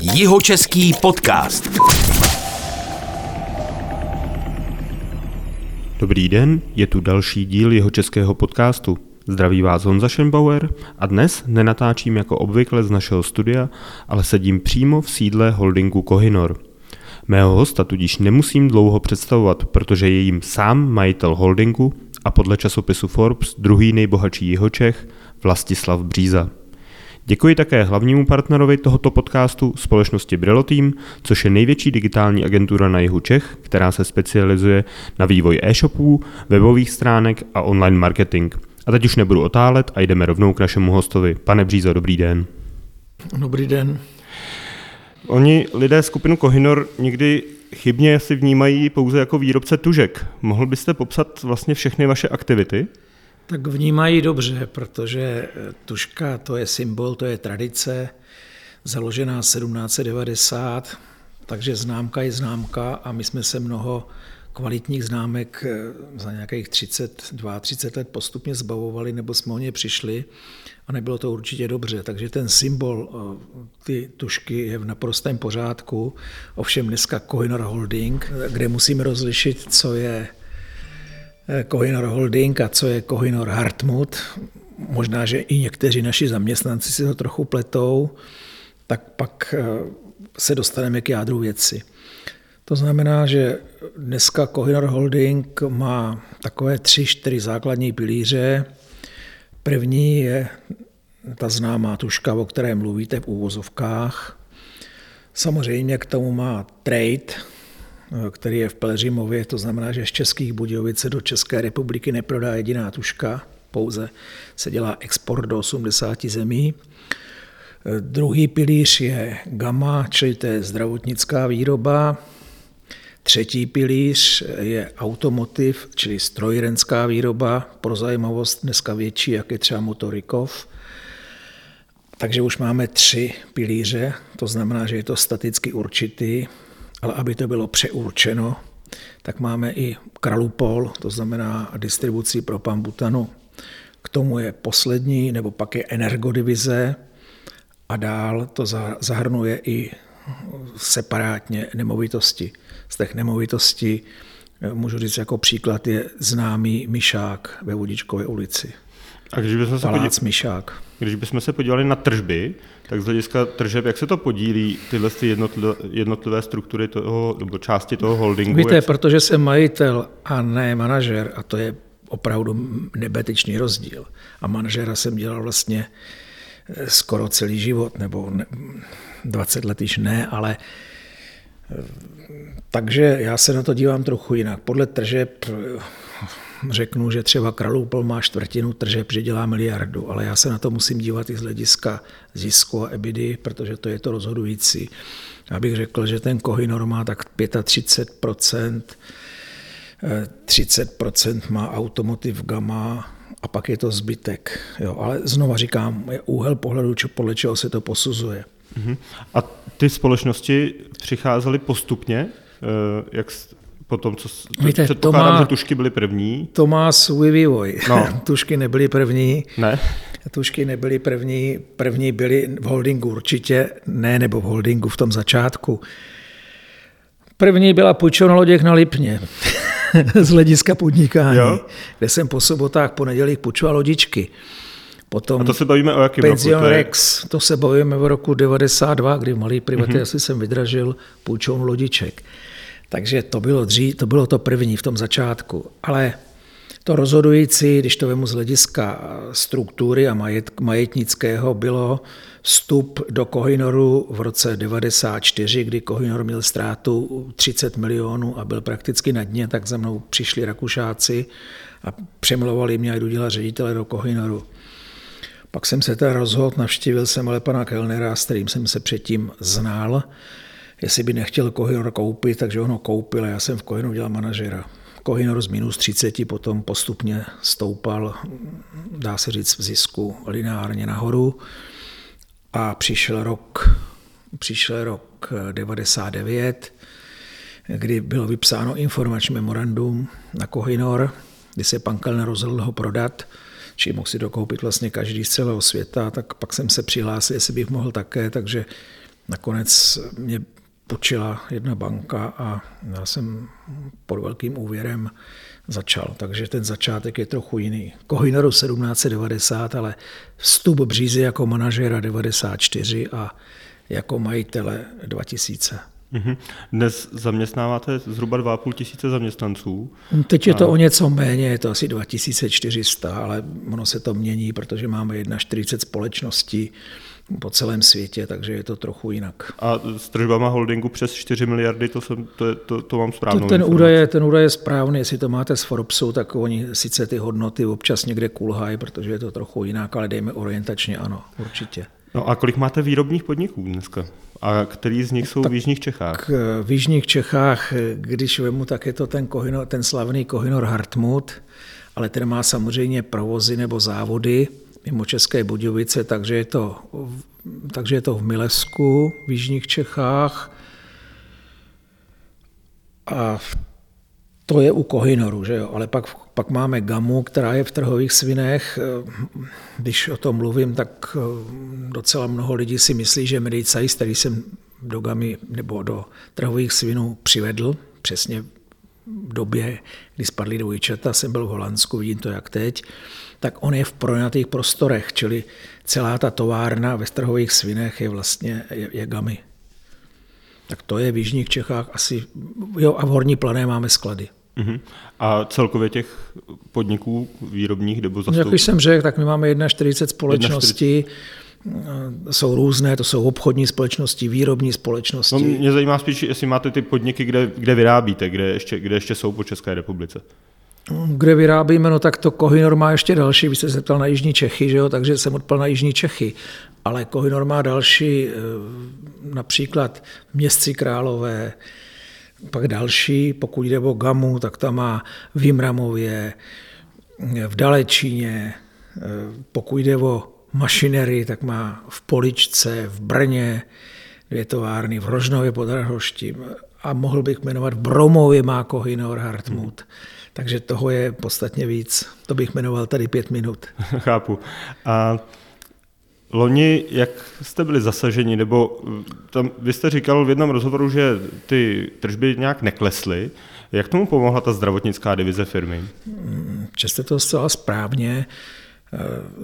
Jihočeský podcast. Dobrý den, je tu další díl jeho českého podcastu. Zdraví vás Honza Schembauer a dnes nenatáčím jako obvykle z našeho studia, ale sedím přímo v sídle holdingu Kohinor. Mého hosta tudíž nemusím dlouho představovat, protože je jim sám majitel holdingu a podle časopisu Forbes druhý nejbohatší Jihočech Vlastislav Bříza. Děkuji také hlavnímu partnerovi tohoto podcastu společnosti Brillo Team, což je největší digitální agentura na jihu Čech, která se specializuje na vývoj e-shopů, webových stránek a online marketing. A teď už nebudu otálet a jdeme rovnou k našemu hostovi. Pane Břízo, dobrý den. Dobrý den. Oni lidé skupinu Kohinor někdy chybně si vnímají pouze jako výrobce tužek. Mohl byste popsat vlastně všechny vaše aktivity? Tak vnímají dobře, protože tuška to je symbol, to je tradice, založená 1790, takže známka je známka a my jsme se mnoho kvalitních známek za nějakých 32, 30 let postupně zbavovali, nebo jsme o ně přišli a nebylo to určitě dobře. Takže ten symbol, ty tušky je v naprostém pořádku. Ovšem dneska Coinor Holding, kde musíme rozlišit, co je Kohinor Holding a co je Kohinor Hartmut. Možná, že i někteří naši zaměstnanci si to trochu pletou, tak pak eh, se dostaneme k jádru věci. To znamená, že dneska Kohinor Holding má takové tři, čtyři základní pilíře. První je ta známá tuška, o které mluvíte v úvozovkách. Samozřejmě k tomu má trade, který je v Pelřimově, to znamená, že z Českých Budějovic do České republiky neprodá jediná tuška, pouze se dělá export do 80 zemí. Druhý pilíř je gamma, čili to je zdravotnická výroba. Třetí pilíř je automotiv, čili strojírenská výroba, pro zajímavost dneska větší, jak je třeba Motorikov. Takže už máme tři pilíře, to znamená, že je to staticky určitý, ale aby to bylo přeurčeno, tak máme i Kralupol, to znamená distribuci pro pambutanu. K tomu je poslední, nebo pak je energodivize a dál to zahrnuje i separátně nemovitosti. Z těch nemovitostí můžu říct jako příklad je známý Myšák ve Vodičkové ulici. A když bychom se, podívali, Myšák. když bychom se podívali na tržby, tak z hlediska tržeb, jak se to podílí tyhle jednotlivé, jednotlivé struktury toho, nebo části toho holdingu? Víte, jak... protože jsem majitel a ne manažer, a to je opravdu nebetečný rozdíl. A manažera jsem dělal vlastně eh, skoro celý život, nebo ne, 20 let již ne, ale eh, takže já se na to dívám trochu jinak. Podle tržeb řeknu, že třeba Kralupol má čtvrtinu tržeb, že dělá miliardu, ale já se na to musím dívat i z hlediska zisku a ebidy, protože to je to rozhodující. Já bych řekl, že ten Kohinor má tak 35%, 30% má automotiv Gamma a pak je to zbytek. Jo, ale znova říkám, je úhel pohledu, podle čeho se to posuzuje. Uh-huh. A ty společnosti přicházely postupně, eh, jak po tom, co Víte, předpokládám, to má, že tušky byly první. To má svůj vývoj. No. tušky nebyly první. Ne? Tušky nebyly první. První byly v holdingu určitě, ne, nebo v holdingu v tom začátku. První byla půjčovna loděk na Lipně z hlediska podnikání, jo? kde jsem po sobotách, po nedělích půjčoval lodičky. Potom A to se bavíme o jakém roku? To, je... Rex, to se bavíme v roku 92, kdy v malý privatizaci mm-hmm. jsem vydražil půjčovnu lodiček. Takže to bylo dřív, to bylo to první v tom začátku. Ale to rozhodující, když to vemu z hlediska struktury a majet, majetnického, bylo vstup do Kohinoru v roce 94, kdy Kohinor měl ztrátu 30 milionů a byl prakticky na dně, tak za mnou přišli Rakušáci a přemlovali mě, jdu dělat ředitele do Kohinoru. Pak jsem se teda rozhodl, navštívil jsem ale pana Kellnera, s kterým jsem se předtím znal, jestli by nechtěl Kohinor koupit, takže ono koupil a já jsem v Kohinoru dělal manažera. Kohinor z minus 30 potom postupně stoupal, dá se říct, v zisku lineárně nahoru a přišel rok, přišel rok 99, kdy bylo vypsáno informační memorandum na Kohinor, kdy se pan Kellner rozhodl ho prodat, či mohl si dokoupit vlastně každý z celého světa, tak pak jsem se přihlásil, jestli bych mohl také, takže nakonec mě počila jedna banka a já jsem pod velkým úvěrem začal. Takže ten začátek je trochu jiný. Kohinoru 1790, ale vstup Břízy jako manažera 94 a jako majitele 2000. Mhm. Dnes zaměstnáváte zhruba 2,5 tisíce zaměstnanců. Teď je to o něco méně, je to asi 2400, ale ono se to mění, protože máme 41 společností po celém světě, takže je to trochu jinak. A s tržbama holdingu přes 4 miliardy, to, jsem, to, to, to mám správnou to, ten, údaj je, ten údaj je správný, jestli to máte z Forbesu, tak oni sice ty hodnoty občas někde kulhají, protože je to trochu jinak, ale dejme orientačně ano, určitě. No a kolik máte výrobních podniků dneska? A který z nich jsou tak v Jižních Čechách? V Jižních Čechách, když vemu, tak je to ten, Kohinor, ten slavný Kohinor Hartmut, ale ten má samozřejmě provozy nebo závody mimo České Budějovice, takže je to, takže je to v Milesku v Jižních Čechách. A to je u Kohinoru, že jo? ale pak, pak máme Gamu, která je v trhových svinech. Když o tom mluvím, tak eh, docela mnoho lidí si myslí, že Medicais, který jsem do Gamy nebo do trhových svinů přivedl, přesně době, kdy spadly dvojčata, jsem byl v Holandsku, vidím to jak teď, tak on je v pronatých prostorech, čili celá ta továrna ve strhových svinech je vlastně je, je Gamy. Tak to je v Jižních Čechách asi, jo a v Horní plané máme sklady. Uh-huh. A celkově těch podniků výrobních nebo zastup... Jak už jsem řekl, tak my máme 41 společností. 41 jsou různé, to jsou obchodní společnosti, výrobní společnosti. No, mě zajímá spíš, jestli máte ty podniky, kde, kde vyrábíte, kde ještě, kde ještě jsou po České republice. Kde vyrábíme, no tak to Kohinor má ještě další, vy jste se ptal na Jižní Čechy, že jo? takže jsem odpal na Jižní Čechy. Ale Kohinor má další, eh, například Městci Králové, pak další, pokud jde o Gamu, tak tam má v Jimramově, v Dalečíně, eh, pokud jde o mašinery, tak má v Poličce, v Brně, dvě továrny, v Rožnově pod Rahoštím a mohl bych jmenovat v Bromově má Kohinor Hartmut. Hmm. Takže toho je podstatně víc. To bych jmenoval tady pět minut. Chápu. A loni, jak jste byli zasaženi, nebo tam, vy jste říkal v jednom rozhovoru, že ty tržby nějak neklesly. Jak tomu pomohla ta zdravotnická divize firmy? Česte to zcela správně.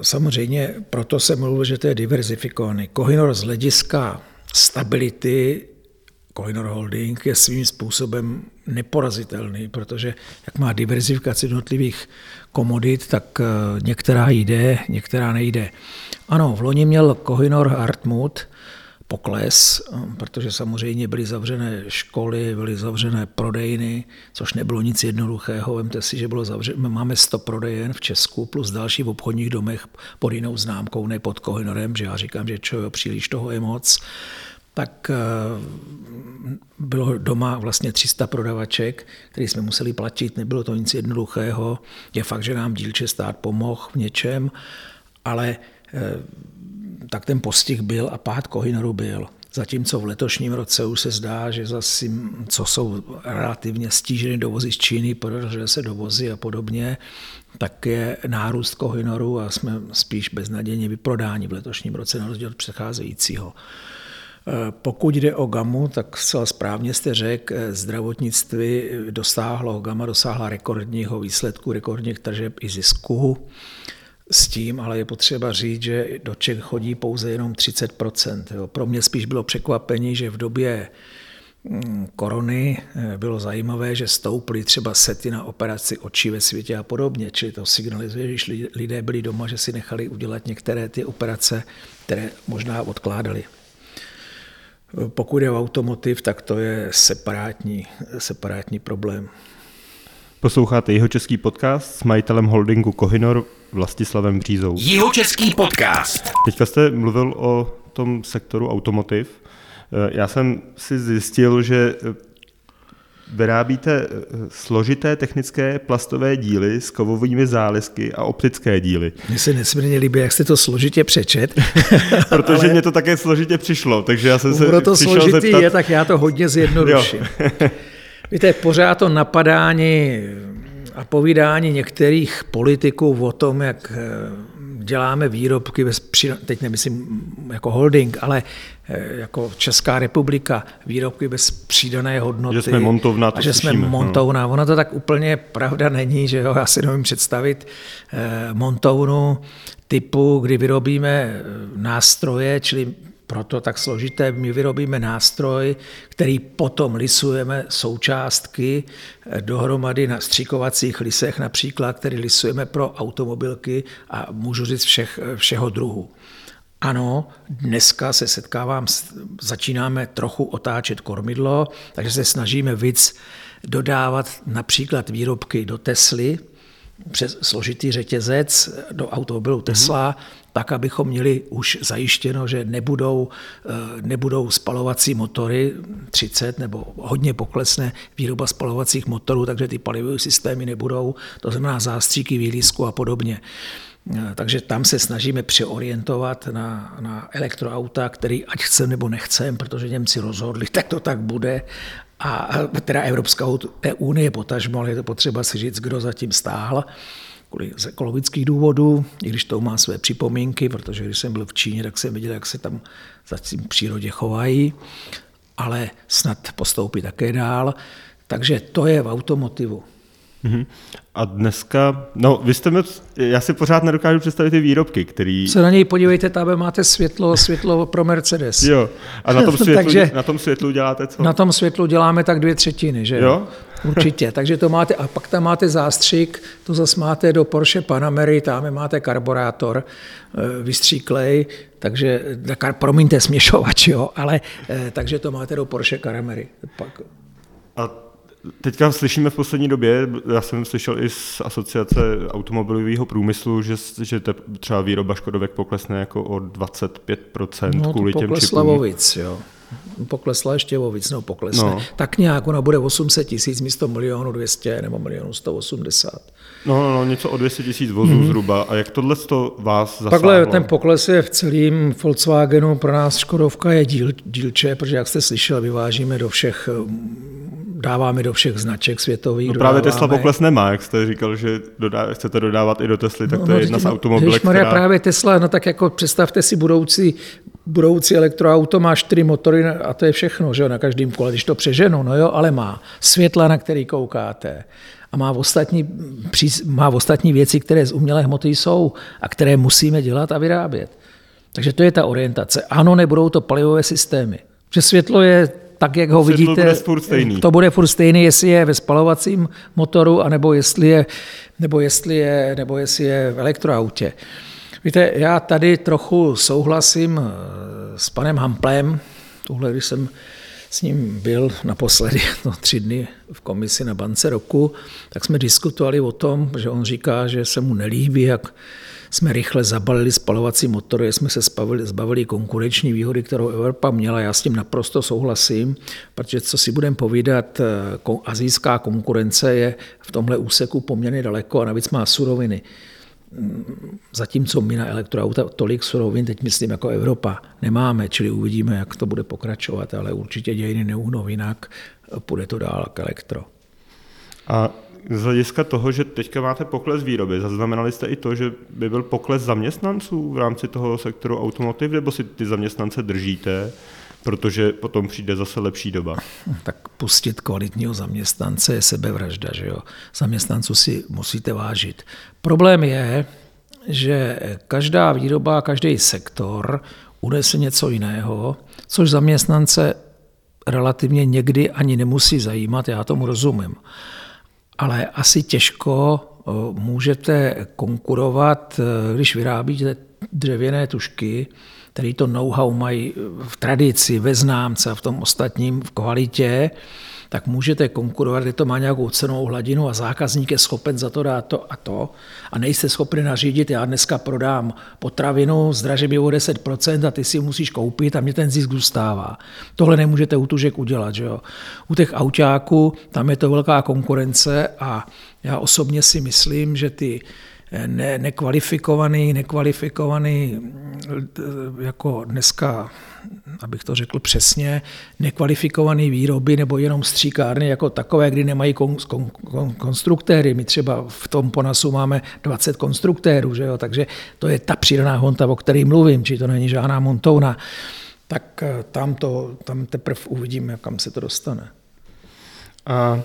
Samozřejmě proto se mluvil, že to je diverzifikovaný. Kohinor z hlediska stability Coinor Holding je svým způsobem neporazitelný, protože jak má diverzifikaci jednotlivých komodit, tak eh, některá jde, některá nejde. Ano, v loni měl Kohinor Hartmut pokles, eh, protože samozřejmě byly zavřené školy, byly zavřené prodejny, což nebylo nic jednoduchého. Vemte si, že bylo zavřené, máme 100 prodejen v Česku plus další v obchodních domech pod jinou známkou, ne pod Kohinorem, že já říkám, že čo, příliš toho je moc tak eh, bylo doma vlastně 300 prodavaček, který jsme museli platit, nebylo to nic jednoduchého. Je fakt, že nám dílče stát pomohl v něčem, ale eh, tak ten postih byl a pád Kohinoru byl. Zatímco v letošním roce už se zdá, že zase, co jsou relativně stíženy dovozy z Číny, protože se dovozy a podobně, tak je nárůst Kohinoru a jsme spíš beznadějně vyprodáni v letošním roce na rozdíl od předcházejícího. Pokud jde o GAMu, tak zcela správně jste řekl, zdravotnictví dosáhlo, GAMA dosáhla rekordního výsledku, rekordních tržeb i zisku. S tím ale je potřeba říct, že do Čech chodí pouze jenom 30% Pro mě spíš bylo překvapení, že v době mm, korony eh, bylo zajímavé, že stouply třeba sety na operaci očí ve světě a podobně. Čili to signalizuje, že lidé byli doma, že si nechali udělat některé ty operace, které možná odkládali. Pokud je automotiv, tak to je separátní, separátní problém. Posloucháte jeho český podcast s majitelem holdingu Kohinor Vlastislavem Břízou. Jeho český podcast. Teďka jste mluvil o tom sektoru automotiv. Já jsem si zjistil, že Vyrábíte eh, složité technické plastové díly s kovovými zálezky a optické díly. Mně se nesmírně líbí, jak jste to složitě přečet. Protože ale... mě to také složitě přišlo, takže já jsem se Pro to složitý zeptat... je, tak já to hodně zjednoduším. Víte, pořád to napadání a povídání některých politiků o tom, jak eh, děláme výrobky, bez teď nemyslím jako holding, ale eh, jako Česká republika, výrobky bez přidané hodnoty. Že jsme montovna, to a že jsme slyšíme, no. montovna. Ono to tak úplně pravda není, že jo, já si nevím představit eh, montovnu typu, kdy vyrobíme nástroje, čili proto tak složité. My vyrobíme nástroj, který potom lisujeme součástky dohromady na stříkovacích lisech, například, který lisujeme pro automobilky a můžu říct všech, eh, všeho druhu. Ano, dneska se setkávám, začínáme trochu otáčet kormidlo, takže se snažíme víc dodávat například výrobky do Tesly, přes složitý řetězec do automobilu Tesla, mm-hmm tak, abychom měli už zajištěno, že nebudou, eh, nebudou spalovací motory 30 nebo hodně poklesne výroba spalovacích motorů, takže ty palivové systémy nebudou, to znamená zástříky, výlízku a podobně. Eh, takže tam se snažíme přeorientovat na, na elektroauta, který ať chcem nebo nechcem, protože Němci rozhodli, tak to tak bude. A teda Evropská unie potažmo, ale je to potřeba si říct, kdo zatím stál kvůli z ekologických důvodů, i když to má své připomínky, protože když jsem byl v Číně, tak jsem viděl, jak se tam zatím v přírodě chovají, ale snad postoupí také dál. Takže to je v automotivu. Mhm. A dneska, no vy jste moc, já si pořád nedokážu představit ty výrobky, který... Se na něj podívejte, tam máte světlo, světlo pro Mercedes. Jo, a na tom světlu, Takže na tom světlu děláte co? Na tom světlu děláme tak dvě třetiny, že jo? Určitě, takže to máte, a pak tam máte zástřik, to zase máte do Porsche Panamery, tam máte karborátor eh, vystříklej, takže, promiňte, směšovač, jo, ale eh, takže to máte do Porsche Caramery. Pak... A Teďka slyšíme v poslední době, já jsem slyšel i z asociace automobilového průmyslu, že, že te, třeba výroba Škodovek poklesne jako o 25% no, kvůli těm čipům. Vovic, jo. Poklesla ještě o víc, no poklesne. No. Tak nějak ona bude 800 tisíc místo milionu 200 nebo milionu 180. No, no, no, něco o 200 tisíc vozů mm-hmm. zhruba. A jak tohle to vás zasáhlo? Takhle ten pokles je v celém Volkswagenu. Pro nás Škodovka je díl, dílče, protože jak jste slyšel, vyvážíme do všech dáváme do všech značek světových. No právě Tesla pokles nemá, jak jste říkal, že dodá, chcete dodávat i do Tesly, tak no, to je no, jedna z automobilek, která... právě Tesla, no tak jako představte si budoucí, budoucí elektroauto má čtyři motory a to je všechno, že jo, na každém kole, když to přeženu, no jo, ale má světla, na který koukáte, a má ostatní, má ostatní věci, které z umělé hmoty jsou a které musíme dělat a vyrábět. Takže to je ta orientace. Ano, nebudou to palivové systémy. Že světlo je tak, jak ho Světlo vidíte, bude furt stejný. to bude furt stejný, jestli je ve spalovacím motoru, anebo jestli je, nebo jestli je, nebo jestli je v elektroautě. Víte, já tady trochu souhlasím eh, s panem Hamplem, tuhle, když jsem s ním byl naposledy no, tři dny v komisi na bance roku, tak jsme diskutovali o tom, že on říká, že se mu nelíbí, jak jsme rychle zabalili spalovací motory, jsme se zbavili, zbavili konkurenční výhody, kterou Evropa měla. Já s tím naprosto souhlasím, protože co si budeme povídat, eh, azijská konkurence je v tomhle úseku poměrně daleko a navíc má suroviny. Mm, zatímco my na elektroauta tolik surovin, teď myslím jako Evropa, nemáme, čili uvidíme, jak to bude pokračovat, ale určitě dějiny neuhnou jinak, půjde to dál k elektro. A z hlediska toho, že teďka máte pokles výroby, zaznamenali jste i to, že by byl pokles zaměstnanců v rámci toho sektoru automotiv, nebo si ty zaměstnance držíte, protože potom přijde zase lepší doba? Tak pustit kvalitního zaměstnance je sebevražda, že jo? Zaměstnanců si musíte vážit. Problém je, že každá výroba, každý sektor unese něco jiného, což zaměstnance relativně někdy ani nemusí zajímat, já tomu rozumím ale asi těžko eh, můžete konkurovat, eh, když vyrábíte dřevěné tušky, které to know-how mají v tradici, ve známce a v tom ostatním v kvalitě, tak můžete konkurovat, kde to má nějakou cenou hladinu a zákazník je schopen za to dát to a to a nejste schopni nařídit, já dneska prodám potravinu, zdražím ji o 10% a ty si musíš koupit a mě ten zisk zůstává. Tohle nemůžete u tužek udělat. Že jo? U těch autáků tam je to velká konkurence a já osobně si myslím, že ty ne, nekvalifikovaný, nekvalifikovaný jako dneska, abych to řekl přesně, nekvalifikovaný výroby nebo jenom stříkárny jako takové, kdy nemají kon, kon, kon, konstruktéry. My třeba v tom Ponasu máme 20 konstruktérů, že jo? takže to je ta přidaná honta, o které mluvím, či to není žádná montouna. Tak tam, to, tam teprve uvidíme, kam se to dostane. A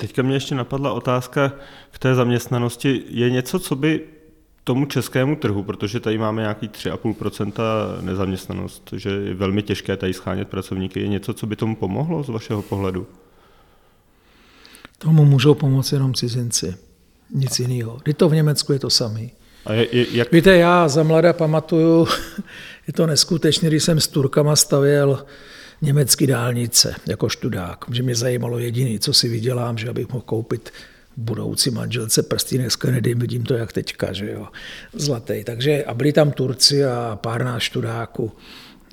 teďka mě ještě napadla otázka k té zaměstnanosti. Je něco, co by tomu českému trhu, protože tady máme nějaký 3,5% nezaměstnanost, že je velmi těžké tady schánět pracovníky. Je něco, co by tomu pomohlo z vašeho pohledu? Tomu můžou pomoct jenom cizinci. Nic jiného. Kdy to v Německu je to samý. A je, je, jak... Víte, já za mlada pamatuju, je to neskutečné, když jsem s Turkama stavěl německý dálnice jako študák, že mě zajímalo jediný, co si vydělám, že abych mohl koupit budoucí manželce prstínek z Kennedy, vidím to jak teďka, že jo, zlatý. Takže a byli tam Turci a pár náš študáků.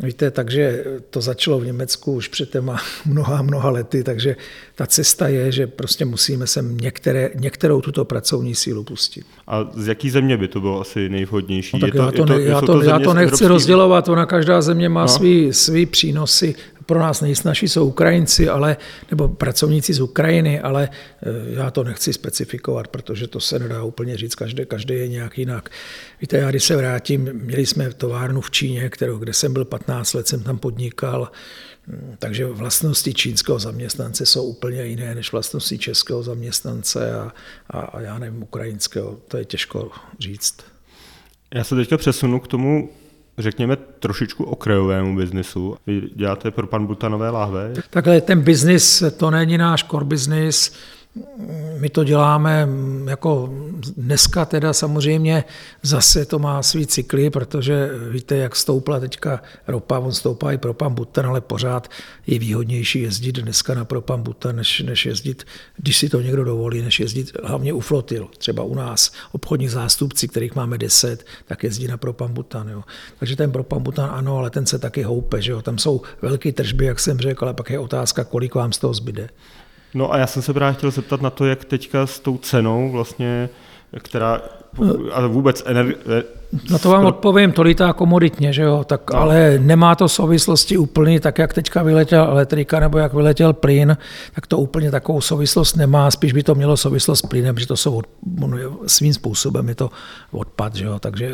Víte, takže to začalo v Německu už před těma mnoha, mnoha lety, takže ta cesta je, že prostě musíme sem některé, některou tuto pracovní sílu pustit. A z jaký země by to bylo asi nejvhodnější? No, tak je já to, to, to, já to, to, já to nechci evropský... rozdělovat, ona každá země má no. svý, svý přínosy pro nás nejsnažší jsou Ukrajinci, ale, nebo pracovníci z Ukrajiny, ale eh, já to nechci specifikovat, protože to se nedá úplně říct, každý, každý je nějak jinak. Víte, já když se vrátím, měli jsme továrnu v Číně, kterou, kde jsem byl 15 let, jsem tam podnikal, hm, takže vlastnosti čínského zaměstnance jsou úplně jiné než vlastnosti českého zaměstnance a, a, a já nevím, ukrajinského, to je těžko říct. Já se teďka přesunu k tomu řekněme, trošičku okrajovému biznisu. Vy děláte pro pan Butanové láhve? Takhle ten biznis, to není náš core business, my to děláme jako dneska teda samozřejmě zase to má svý cykly, protože víte, jak stoupla teďka ropa, on stoupá i propan butan, ale pořád je výhodnější jezdit dneska na propan butan, než, než jezdit, když si to někdo dovolí, než jezdit hlavně u flotil. Třeba u nás obchodních zástupci, kterých máme deset, tak jezdí na propan butan. Jo. Takže ten propan butan ano, ale ten se taky houpe, že jo. tam jsou velké tržby, jak jsem řekl, ale pak je otázka, kolik vám z toho zbyde. No a já jsem se právě chtěl zeptat na to, jak teďka s tou cenou vlastně, která a vůbec energie. Na to vám odpovím, to lítá komoditně, že jo, tak, no. ale nemá to souvislosti úplně tak, jak teďka vyletěl elektrika nebo jak vyletěl plyn, tak to úplně takovou souvislost nemá, spíš by to mělo souvislost s plynem, že to jsou od, svým způsobem je to odpad, že jo, takže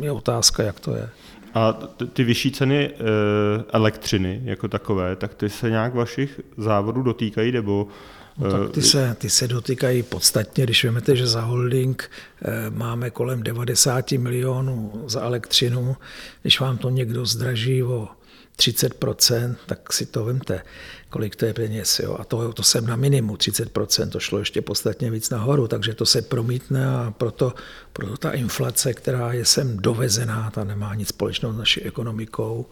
je otázka, jak to je. A ty vyšší ceny eh, elektřiny jako takové, tak ty se nějak vašich závodů dotýkají, nebo No, tak ty se, ty se dotýkají podstatně, když vezmete, že za holding eh, máme kolem 90 milionů za elektřinu, když vám to někdo zdraží o 30%, tak si to vemte, kolik to je peněz. Jo? A to, to jsem na minimum 30%, to šlo ještě podstatně víc nahoru, takže to se promítne a proto, proto ta inflace, která je sem dovezená, ta nemá nic společného s naší ekonomikou,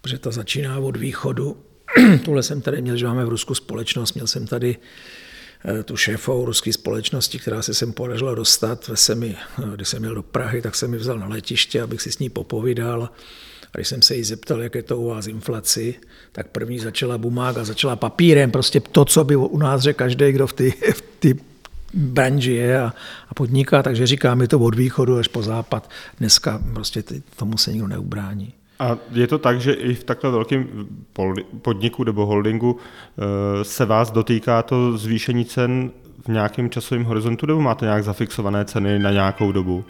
protože ta začíná od východu. Tuhle jsem tady měl, že máme v Rusku společnost, měl jsem tady eh, tu šéfovou ruské společnosti, která se sem podařila dostat. Se mi, eh, když jsem měl do Prahy, tak jsem mi vzal na letiště, abych si s ní popovídal. A když jsem se jí zeptal, jak je to u vás inflaci, tak první začala bumága, začala papírem, prostě to, co by u nás řekl každý, kdo v ty, v ty branži je a, a podniká, takže říká mi to od východu až po západ. Dneska prostě ty, tomu se nikdo neubrání. A je to tak, že i v takhle velkém podniku nebo holdingu eh, se vás dotýká to zvýšení cen v nějakém časovém horizontu, nebo máte nějak zafixované ceny na nějakou dobu?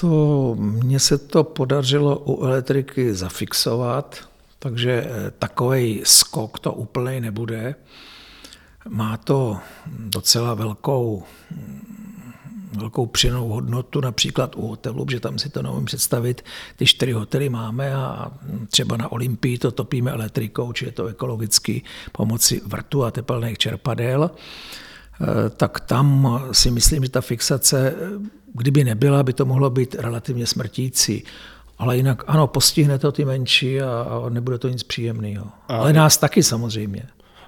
To mně se to podařilo u elektriky zafixovat, takže eh, takový skok to úplně nebude. Má to docela velkou, velkou přinou hodnotu například u hotelu, že tam si to neumím představit. Ty čtyři hotely máme a třeba na Olympii to topíme elektrikou, či je to ekologicky pomocí vrtu a tepelných čerpadel. Eh, tak tam si myslím, že ta fixace, kdyby nebyla, by to mohlo být relativně smrtící. Ale jinak ano, postihne to ty menší a, a nebude to nic příjemného. Ale nás taky samozřejmě.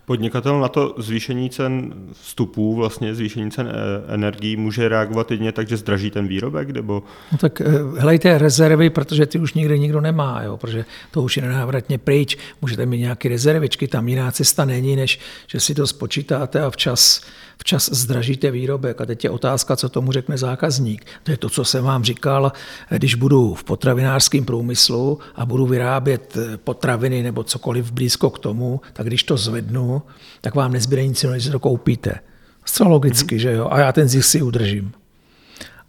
Podnikatel na to zvýšení cen vstupů, vlastně zvýšení cen eh, energií může reagovat jedině tak, že zdraží ten výrobek, nebo? No tak hlejte rezervy, protože ty už nikde nikdo nemá, jo, protože to už je nenávratně pryč. Můžete mít nějaké rezervičky, tam jiná cesta není, než že si to spočítáte a včas včas zdražíte výrobek. A teď je otázka, co tomu řekne zákazník. To je to, co jsem vám říkal, když budu v potravinářském průmyslu a budu vyrábět potraviny nebo cokoliv blízko k tomu, tak když to zvednu, tak vám nezbyde nic než to koupíte. Zcela logicky, mm-hmm. že jo? A já ten zisk si udržím.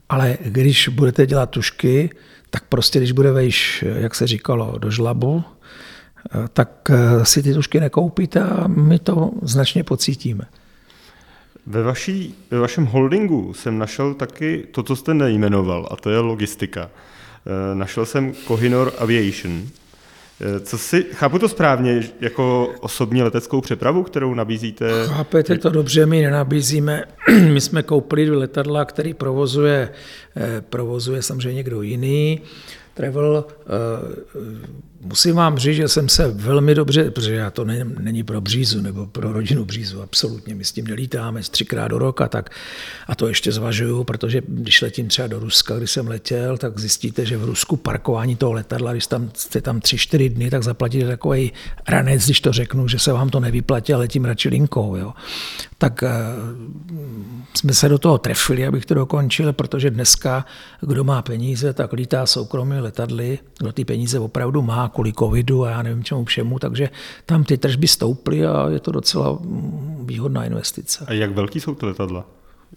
Ale když budete dělat tušky, tak prostě, když bude vejš, jak se říkalo, do žlabu, tak si ty tušky nekoupíte a my to značně pocítíme. Ve, vaší, ve vašem holdingu jsem našel taky to, co jste nejmenoval, a to je logistika. E, našel jsem Kohinor Aviation. E, co si, chápu to správně, jako osobní leteckou přepravu, kterou nabízíte? Chápete to dobře, my nenabízíme. My jsme koupili letadla, který provozuje, e, provozuje samozřejmě někdo jiný. Travel Musím vám říct, že jsem se velmi dobře, protože já to není, není pro Břízu nebo pro rodinu Břízu, absolutně, my s tím nelítáme třikrát do roka, tak a to ještě zvažuju, protože když letím třeba do Ruska, když jsem letěl, tak zjistíte, že v Rusku parkování toho letadla, když tam, jste tam tři, čtyři dny, tak zaplatíte takový ranec, když to řeknu, že se vám to nevyplatí a letím radši linkou. Jo. Tak uh, jsme se do toho trefili, abych to dokončil, protože dneska, kdo má peníze, tak lítá soukromí letadly, kdo ty peníze opravdu má, kvůli covidu a já nevím čemu všemu, takže tam ty tržby stouply a je to docela výhodná investice. A jak velký jsou ty letadla?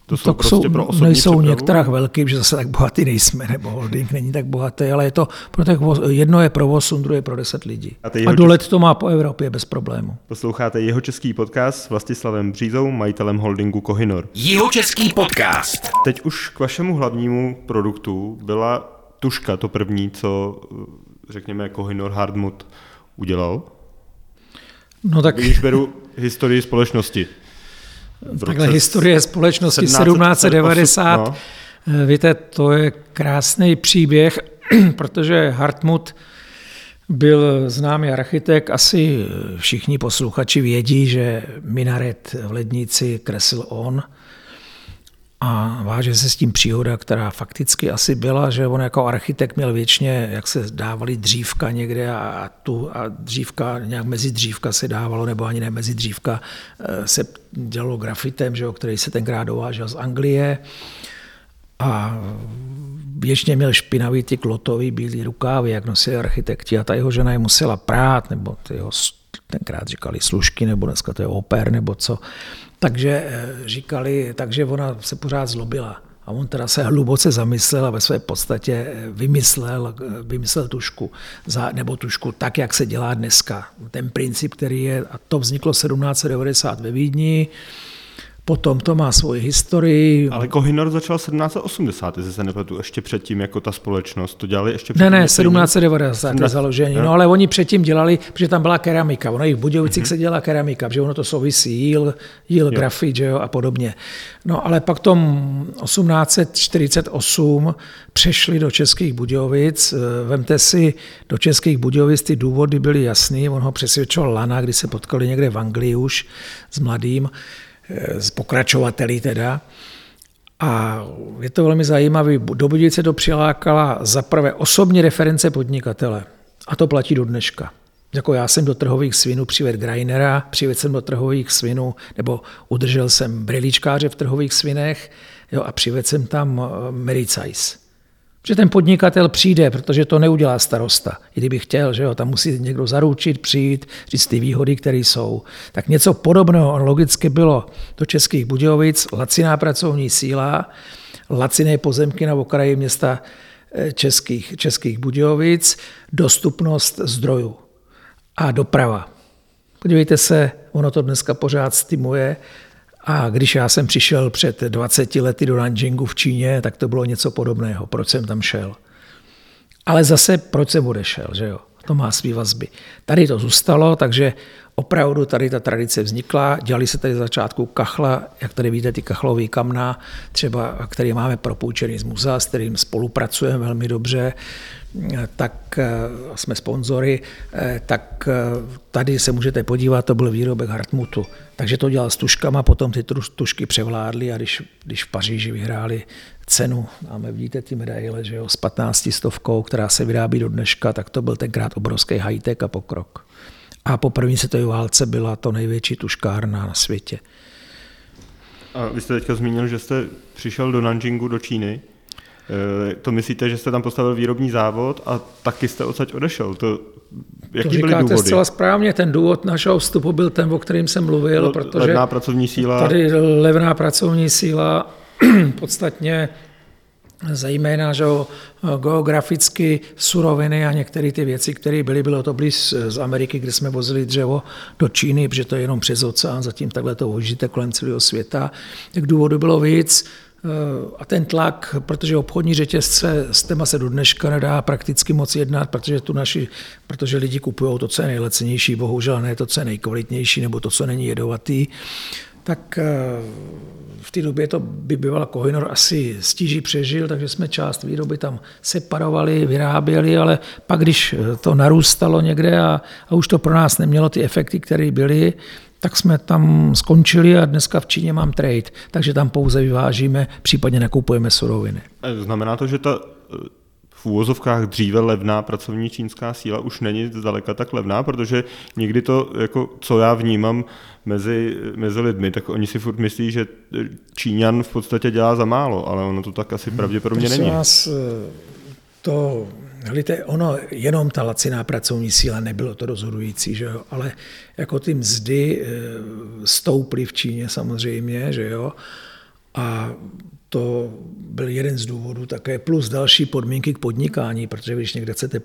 To jsou tak prostě jsou, pro osobní nejsou přepravu? některých velký, že zase tak bohatý nejsme, nebo holding není tak bohatý, ale je to pro těch, jedno je pro 8, druhé pro 10 lidí. A, a do let to má po Evropě bez problému. Posloucháte jeho český podcast s Vlastislavem Břízou, majitelem holdingu Kohinor. Jeho český podcast. Teď už k vašemu hlavnímu produktu byla tuška, to první, co řekněme, jako Hinor Hardmut udělal? No tak... Když beru historii společnosti. Takhle historie společnosti 1790, no. Víte, to je krásný příběh, protože Hartmut byl známý architekt, asi všichni posluchači vědí, že minaret v Lednici kresl on, a váže se s tím příhoda, která fakticky asi byla, že on jako architekt měl věčně, jak se dávali dřívka někde a, tu a dřívka, nějak mezi dřívka se dávalo, nebo ani ne mezi dřívka eh, se dělalo grafitem, že jo, který se tenkrát dovážel z Anglie. A věčně měl špinavý ty klotový bílý rukávy, jak nosili architekti a ta jeho žena je musela prát, nebo ty jeho tenkrát říkali služky, nebo dneska to je oper, nebo co. Takže eh, říkali, takže ona se pořád zlobila. A on teda se hluboce zamyslel a ve své podstatě eh, vymyslel, eh, vymyslel tušku, za, nebo tušku tak, jak se dělá dneska. Ten princip, který je, a to vzniklo 1790 ve Vídni, Potom to má svoji historii. Ale Kohinor začal 1780, jestli se nepletu, ještě předtím jako ta společnost. To dělali ještě předtím? Ne, ne, 1790 je založení. No ale oni předtím dělali, protože tam byla keramika. Ono i v Budějovicích mm-hmm. se dělá keramika, protože ono to souvisí, jíl, jíl grafit že jo, a podobně. No ale pak tom 1848 přešli do Českých Budějovic. Vemte si, do Českých Budějovic ty důvody byly jasný. On ho přesvědčoval Lana, kdy se potkali někde v Anglii už s mladým z pokračovatelí teda. A je to velmi zajímavé. Do Budějice to přilákala za prvé osobní reference podnikatele. A to platí do dneška. Jako já jsem do trhových svinů přived Grainera, přived jsem do trhových svinů, nebo udržel jsem briličkáře v trhových svinech jo, a přived jsem tam eh, Mericajs. Že ten podnikatel přijde, protože to neudělá starosta. I kdyby chtěl, že jo, tam musí někdo zaručit, přijít, říct ty výhody, které jsou. Tak něco podobného logicky bylo do Českých Budějovic, laciná pracovní síla, laciné pozemky na okraji města eh, Českých, Českých Budějovic, dostupnost zdrojů a doprava. Podívejte se, ono to dneska pořád stimuje a když já jsem přišel před 20 lety do Nanjingu v Číně, tak to bylo něco podobného. Proč jsem tam šel? Ale zase, proč jsem odešel, že jo? To má svý vazby. Tady to zůstalo, takže opravdu tady ta tradice vznikla. Dělali se tady začátku kachla, jak tady vidíte, ty kachlový kamna, třeba, který máme propůjčený z muzea, s kterým spolupracujeme velmi dobře. Tak jsme sponzory, tak tady se můžete podívat, to byl výrobek Hartmutu. Takže to dělal s tuškama, potom ty tušky převládly a když, když v Paříži vyhráli cenu, máme vidíte ty medaile, že jo, s 15 stovkou, která se vyrábí do dneška, tak to byl tenkrát obrovský high-tech a pokrok. A po první světové válce byla to největší tuškárna na světě. A vy jste teďka zmínil, že jste přišel do Nanjingu, do Číny. E, to myslíte, že jste tam postavil výrobní závod a taky jste odsaď odešel? To, jaký to říkáte byly důvody? zcela správně. Ten důvod našeho vstupu byl ten, o kterém jsem mluvil. Le, protože levná pracovní síla. Tady levná pracovní síla podstatně zejména že geograficky suroviny a některé ty věci, které byly, bylo to blíz z Ameriky, kde jsme vozili dřevo do Číny, protože to je jenom přes oceán, zatím takhle to vožíte kolem celého světa. Tak důvodů bylo víc eh, a ten tlak, protože obchodní řetězce s téma se do dneška nedá prakticky moc jednat, protože tu naši, protože lidi kupují to, co je nejlacenější, bohužel ne to, co je nejkvalitnější, nebo to, co není jedovatý, tak eh, v té době to by bývala Kohinor asi stíží přežil, takže jsme část výroby tam separovali, vyráběli, ale pak, když to narůstalo někde a, a už to pro nás nemělo ty efekty, které byly, tak jsme tam skončili a dneska v Číně mám trade, takže tam pouze vyvážíme, případně nakupujeme suroviny. Znamená to, že ta v úvozovkách dříve levná pracovní čínská síla už není zdaleka tak levná, protože někdy to, jako, co já vnímám mezi, mezi lidmi, tak oni si furt myslí, že Číňan v podstatě dělá za málo, ale ono to tak asi hmm. pravděpodobně není. Vás, eh, to, hlíte, ono jenom ta laciná pracovní síla nebylo to rozhodující, že jo? ale jako ty mzdy eh, stouply v Číně samozřejmě, že jo, a to byl jeden z důvodů také, plus další podmínky k podnikání, protože když někde chcete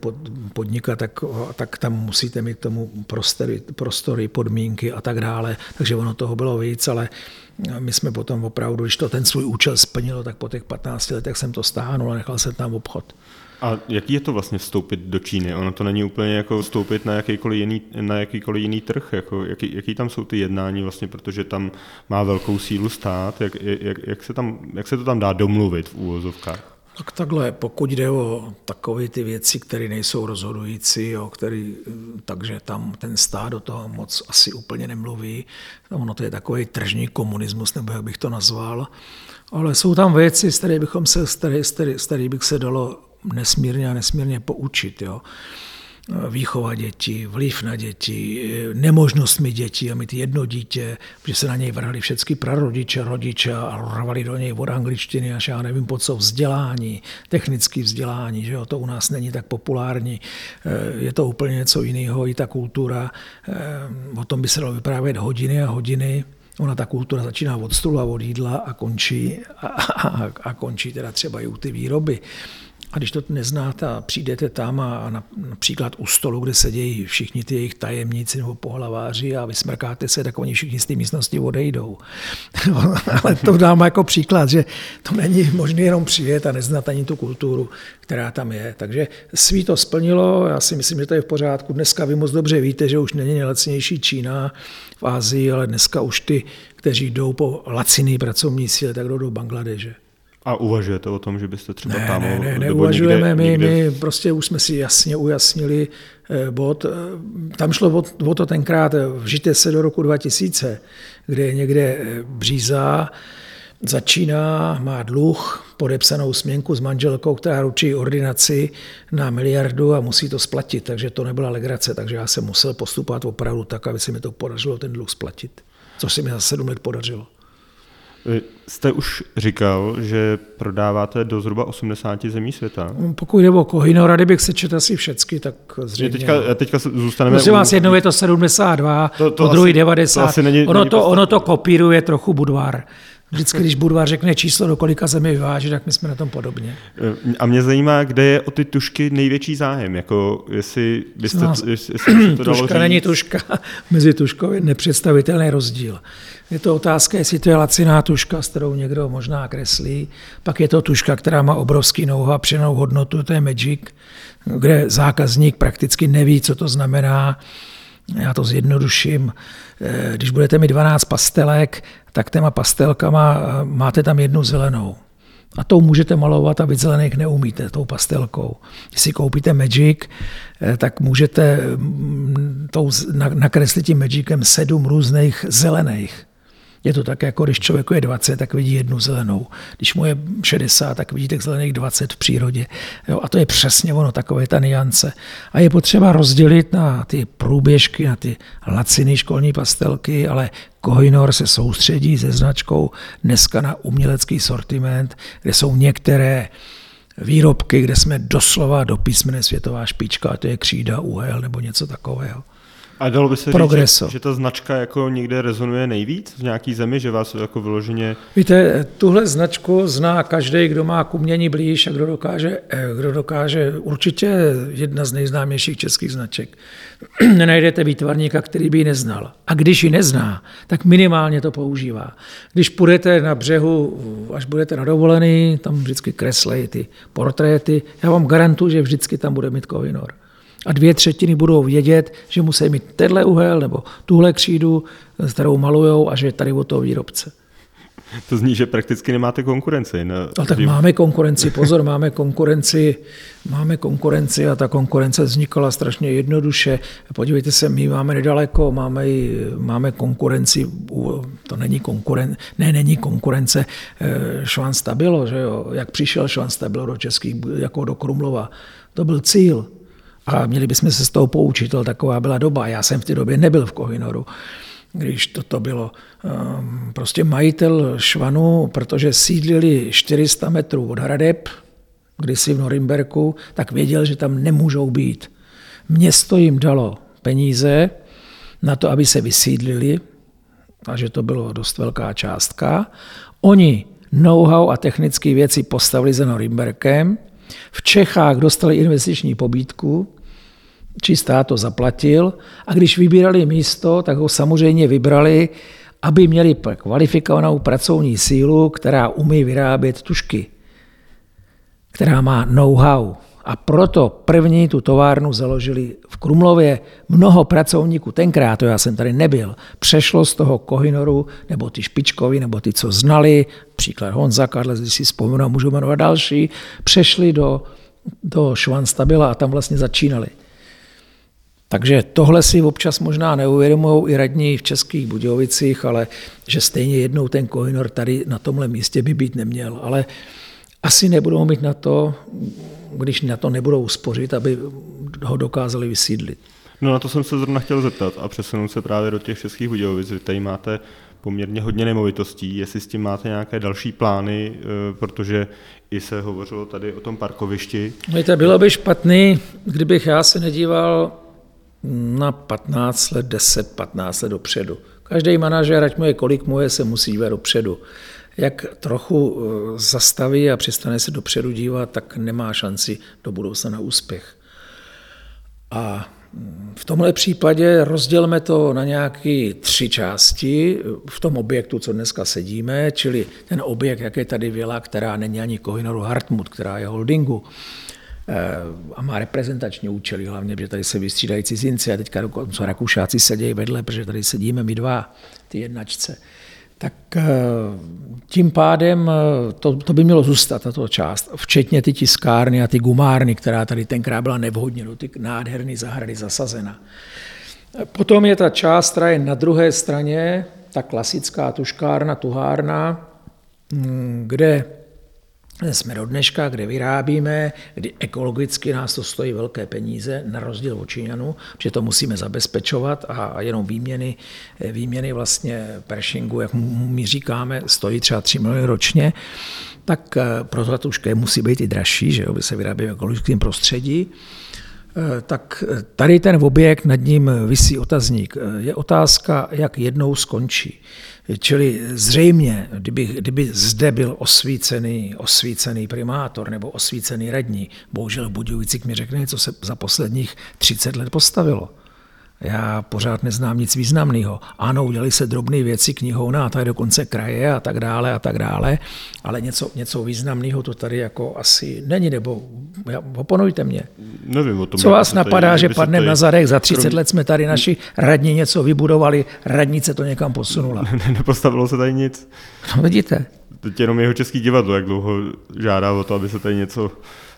podnikat, tak, tak tam musíte mít tomu prostory, prostory, podmínky a tak dále. Takže ono toho bylo víc, ale my jsme potom opravdu, když to ten svůj účel splnilo, tak po těch 15 letech jsem to stáhnul a nechal jsem tam obchod. A jaký je to vlastně vstoupit do Číny? Ono to není úplně jako vstoupit na jakýkoliv jiný, na jakýkoliv jiný trh. Jako, jaký, jaký tam jsou ty jednání vlastně, protože tam má velkou sílu stát. Jak, jak, jak, se, tam, jak se to tam dá domluvit v úvozovkách? Tak takhle, pokud jde o takové ty věci, které nejsou rozhodující, jo, který, takže tam ten stát do toho moc asi úplně nemluví. Ono to je takový tržní komunismus, nebo jak bych to nazval. Ale jsou tam věci, z kterých, bychom se, z bych se dalo nesmírně a nesmírně poučit. Jo. Výchova dětí, vliv na děti, nemožnost mít děti a mít jedno dítě, že se na něj vrhali všechny prarodiče, rodiče a rvali do něj od angličtiny až já nevím po co, vzdělání, technické vzdělání, že jo, to u nás není tak populární, je to úplně něco jiného, i ta kultura, o tom by se dalo vyprávět hodiny a hodiny, Ona ta kultura začíná od stolu a od jídla a končí, a, a, a končí teda třeba i u ty výroby. A když to neznáte a přijdete tam a například u stolu, kde sedějí všichni ty jejich tajemníci nebo pohlaváři a vysmrkáte se, tak oni všichni z té místnosti odejdou. Ale to dám jako příklad, že to není možné jenom přijet a neznat ani tu kulturu, která tam je. Takže svý to splnilo, já si myslím, že to je v pořádku. Dneska vy moc dobře víte, že už není nejlacnější Čína v Ázii, ale dneska už ty, kteří jdou po laciný pracovní síle, tak jdou do Bangladeže. A uvažujete o tom, že byste třeba ne, tam... Ne, ne, neuvažujeme, my, někde... my prostě už jsme si jasně ujasnili eh, bod. Eh, tam šlo o, o to tenkrát, eh, vžijte se do roku 2000, kde je někde bříza, začíná, má dluh, podepsanou směnku s manželkou, která ručí ordinaci na miliardu a musí to splatit, takže to nebyla legrace, takže já jsem musel postupovat opravdu tak, aby se mi to podařilo ten dluh splatit, což se mi za sedm let podařilo. Jste už říkal, že prodáváte do zhruba 80 zemí světa. Pokud jde o Kohino, rady bych se četl asi všecky, tak zřejmě. Teďka, teďka zůstaneme... Prosím vás, jednou je to 72, to, to po druhý 90. To asi není, ono, není to, ono to kopíruje trochu Budvar. Vždycky, když Budvar řekne číslo, do kolika zemí vyváží, tak my jsme na tom podobně. A mě zajímá, kde je o ty tušky největší zájem. Jako jestli byste, no, jestli, to tuška dalo není tuška, mezi tuškou je nepředstavitelný rozdíl. Je to otázka, jestli to je laciná tuška, s kterou někdo možná kreslí. Pak je to tuška, která má obrovský nouha, přenou hodnotu, to je Magic, kde zákazník prakticky neví, co to znamená. Já to zjednoduším. Eh, když budete mít 12 pastelek, tak těma pastelkama eh, máte tam jednu zelenou. A tou můžete malovat a vy zelených neumíte, tou pastelkou. Když si koupíte Magic, eh, tak můžete mm, tou nakreslit tím Magicem sedm různých zelených. Je to tak, jako když člověku je 20, tak vidí jednu zelenou. Když mu je 60, tak vidí tak zelených 20 v přírodě. Jo, a to je přesně ono, takové ta niance. A je potřeba rozdělit na ty průběžky, na ty laciny školní pastelky, ale Kohinor se soustředí se značkou dneska na umělecký sortiment, kde jsou některé výrobky, kde jsme doslova do písmene světová špička, a to je křída, úhel nebo něco takového. A dalo by se Progreso. říct, že, že ta značka jako někde rezonuje nejvíc v nějaký zemi, že vás jako vyloženě... Víte, tuhle značku zná každý, kdo má k umění blíž a kdo dokáže, eh, kdo dokáže určitě jedna z nejznámějších českých značek. Nenajdete výtvarníka, který by ji neznal. A když ji nezná, tak minimálně to používá. Když půjdete na břehu, až budete na dovolený, tam vždycky kreslej ty portréty, já vám garantuju, že vždycky tam bude mít Kovinor a dvě třetiny budou vědět, že musí mít tenhle uhel nebo tuhle křídu, kterou malujou a že je tady od toho výrobce. To zní, že prakticky nemáte konkurenci. No, no tak máme konkurenci, pozor, máme konkurenci, máme konkurenci a ta konkurence vznikala strašně jednoduše. Podívejte se, my máme nedaleko, máme, máme konkurenci, to není konkurence, ne, není konkurence, eh, Švan Stabilo, že jo, jak přišel Švan Stabilo do Českých, jako do Krumlova, to byl cíl, a měli bychom se z toho poučit, ale taková byla doba. Já jsem v té době nebyl v Kohinoru, když toto bylo. Ehm, prostě majitel Švanu, protože sídlili 400 metrů od Hradeb, kdysi v Norimberku, tak věděl, že tam nemůžou být. Město jim dalo peníze na to, aby se vysídlili, takže to bylo dost velká částka. Oni know-how a technické věci postavili za Norimberkem. V Čechách dostali investiční pobídku, či stát to zaplatil a když vybírali místo, tak ho samozřejmě vybrali, aby měli kvalifikovanou pracovní sílu, která umí vyrábět tušky, která má know-how. A proto první tu továrnu založili v Krumlově. Mnoho pracovníků, tenkrát, to já jsem tady nebyl, přešlo z toho Kohinoru, nebo ty špičkovi, nebo ty, co znali, příklad Honza Karle, když si vzpomenu, můžu jmenovat další, přešli do, do Švanstabila a tam vlastně začínali. Takže tohle si občas možná neuvědomují i radní v Českých Budějovicích, ale že stejně jednou ten Kohinor tady na tomhle místě by být neměl. Ale asi nebudou mít na to, když na to nebudou spořit, aby ho dokázali vysídlit. No na to jsem se zrovna chtěl zeptat a přesunout se právě do těch Českých Budějovic. Vy tady máte poměrně hodně nemovitostí, jestli s tím máte nějaké další plány, eh, protože i se hovořilo tady o tom parkovišti. Víte, bylo by špatný, kdybych já se nedíval na 15 let, 10-15 let dopředu. Každý manažer, ať mu je kolik mu je, se musí dívat dopředu. Jak trochu eh, zastaví a přestane se dopředu dívat, tak nemá šanci do budoucna na úspěch. A v tomhle případě rozdělme to na nějaké tři části v tom objektu, co dneska sedíme, čili ten objekt, jak je tady vila, která není ani Kohinoru Hartmut, která je holdingu, Eh, a má reprezentační účely, hlavně, že tady se vystřídají cizinci a teďka dokonce Rakušáci sedějí vedle, protože tady sedíme my dva, ty jednačce. Tak eh, tím pádem eh, to, to by mělo zůstat, tato část, včetně ty tiskárny a ty gumárny, která tady tenkrát byla nevhodně do ty nádherné zahrady zasazena. Potom je ta část, která je na druhé straně, ta klasická tuškárna, tuhárna, hm, kde jsme do dneška, kde vyrábíme, kdy ekologicky nás to stojí velké peníze, na rozdíl od Číňanů, že to musíme zabezpečovat a jenom výměny, výměny vlastně pershingu, jak my říkáme, stojí třeba 3 miliony ročně, tak eh, proto ta tuška musí být i dražší, že jo, by se vyráběly v ekologickém prostředí. Eh, tak eh, tady ten objekt, nad ním vysí otazník. Je otázka, jak jednou skončí. Čili zřejmě, kdyby, kdyby zde byl osvícený, osvícený primátor nebo osvícený radní, bohužel Budějovicích mi řekne, co se za posledních 30 let postavilo. Já pořád neznám nic významného. Ano, udělali se drobné věci, knihovna a tak dokonce kraje a tak dále a tak dále, ale něco, něco významného to tady jako asi není, nebo oponujte mě. Nevím o tom. Co vás napadá, tady, že padneme tady... na zadek, za 30 krom... let jsme tady naši radní něco vybudovali, radnice to někam posunula. Nepostavilo se tady nic. No vidíte. teď jenom jeho český divadlo, jak dlouho žádá o to, aby se tady něco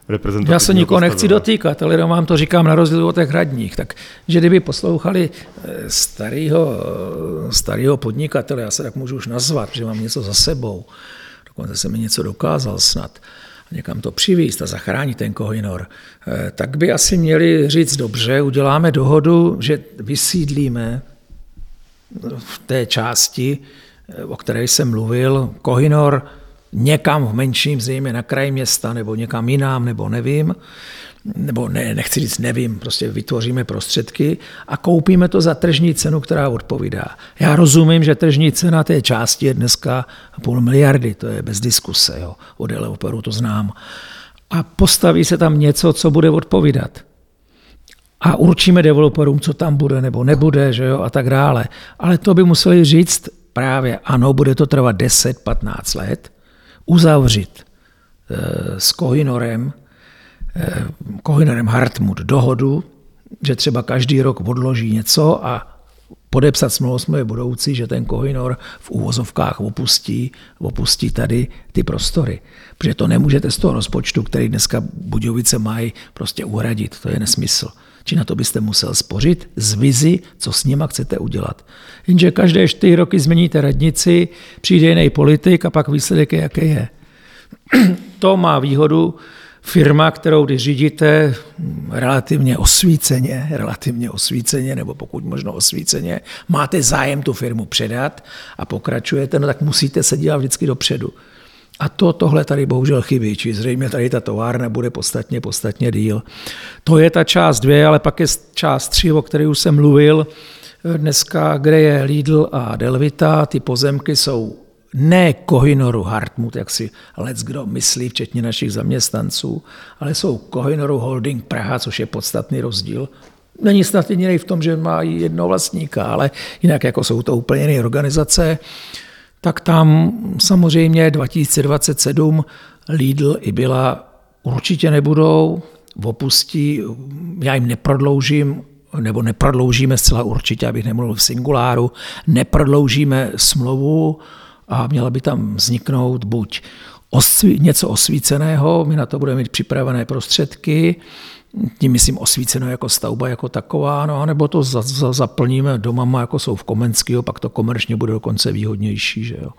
reprezentativního Já se nikoho nechci dotýkat, ale jenom vám to říkám na rozdíl od těch hradních. Tak, že kdyby poslouchali eh, starého, starého podnikatele, já se tak můžu už nazvat, že mám něco za sebou, dokonce se mi něco dokázal snad, někam to přivízt a zachránit ten Kohinor, eh, tak by asi měli říct dobře, uděláme dohodu, že vysídlíme v té části, eh, o které jsem mluvil, Kohinor někam v menším, zřejmě na kraj města, nebo někam jinam, nebo nevím, nebo ne, nechci říct nevím, prostě vytvoříme prostředky a koupíme to za tržní cenu, která odpovídá. Já rozumím, že tržní cena té části je dneska půl miliardy, to je bez diskuse, jo. o developeru to znám. A postaví se tam něco, co bude odpovídat a určíme developerům, co tam bude nebo nebude, že jo, a tak dále. Ale to by museli říct právě, ano, bude to trvat 10-15 let, uzavřít e, s Kohinorem, e, Kohinorem Hartmut dohodu, že třeba každý rok odloží něco a podepsat smlouvu smlouvy budoucí, že ten Kohinor v úvozovkách opustí, opustí tady ty prostory. Protože to nemůžete z toho rozpočtu, který dneska Budějovice mají, prostě uhradit. To je nesmysl. Či na to byste musel spořit z vizi, co s nima chcete udělat. Jenže každé čtyři roky změníte radnici, přijde jiný politik a pak výsledek je, jaký je. to má výhodu firma, kterou když řídíte relativně osvíceně, relativně osvíceně, nebo pokud možno osvíceně, máte zájem tu firmu předat a pokračujete, no tak musíte se dívat vždycky dopředu. A to tohle tady bohužel chybí, či zřejmě tady ta továrna bude podstatně, podstatně díl. To je ta část dvě, ale pak je část tři, o které už jsem mluvil. Dneska, kde je Lidl a Delvita, ty pozemky jsou ne Kohinoru Hartmut, jak si lec kdo myslí, včetně našich zaměstnanců, ale jsou Kohinoru Holding Praha, což je podstatný rozdíl. Není snad jediný v tom, že má jednoho vlastníka, ale jinak jako jsou to úplně jiné organizace tak tam samozřejmě 2027 Lidl i byla určitě nebudou, opustí, já jim neprodloužím, nebo neprodloužíme zcela určitě, abych nemluvil v singuláru, neprodloužíme smlouvu a měla by tam vzniknout buď osví, něco osvíceného, my na to budeme mít připravené prostředky, tím myslím osvíceno jako stavba jako taková, no, nebo to za, za, zaplníme domama, jako jsou v Komenského, pak to komerčně bude dokonce výhodnější. Že jo.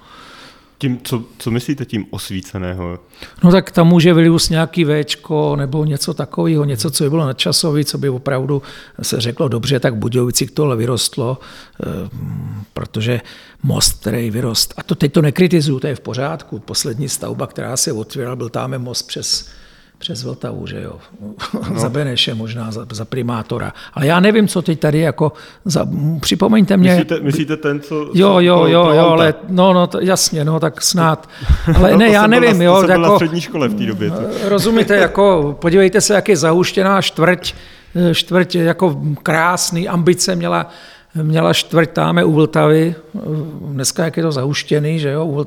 Tím, co, co myslíte tím osvíceného? No tak tam může vyrůst nějaký Včko nebo něco takového, něco, co by bylo nadčasové, co by opravdu se řeklo dobře, tak v Budějovicích tohle vyrostlo, eh, protože most, který vyrost, a to teď to nekritizuju, to je v pořádku, poslední stavba, která se otvírala, byl tam most přes přes Vltavu, že jo. No. za Beneše možná, za, za, primátora. Ale já nevím, co teď tady jako, za, připomeňte mě. Myslíte, myslíte ten, co... Jo, jo, jo, jo, ale no, no, to, jasně, no, tak snad. Ale no, ne, já nevím, na, jo. To jako, na střední škole v té době. To. Rozumíte, jako, podívejte se, jak je zahuštěná čtvrť, čtvrť jako krásný, ambice měla měla čtvrť táme u Vltavy, dneska jak je to zahuštěný, že jo,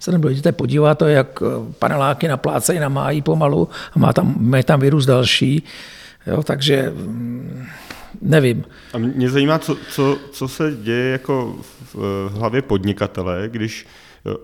se tam dojdete podívat, to jak paneláky naplácejí na májí pomalu a má tam, má tam virus další, jo, takže mm, nevím. A mě zajímá, co, co, co se děje jako v hlavě podnikatele, když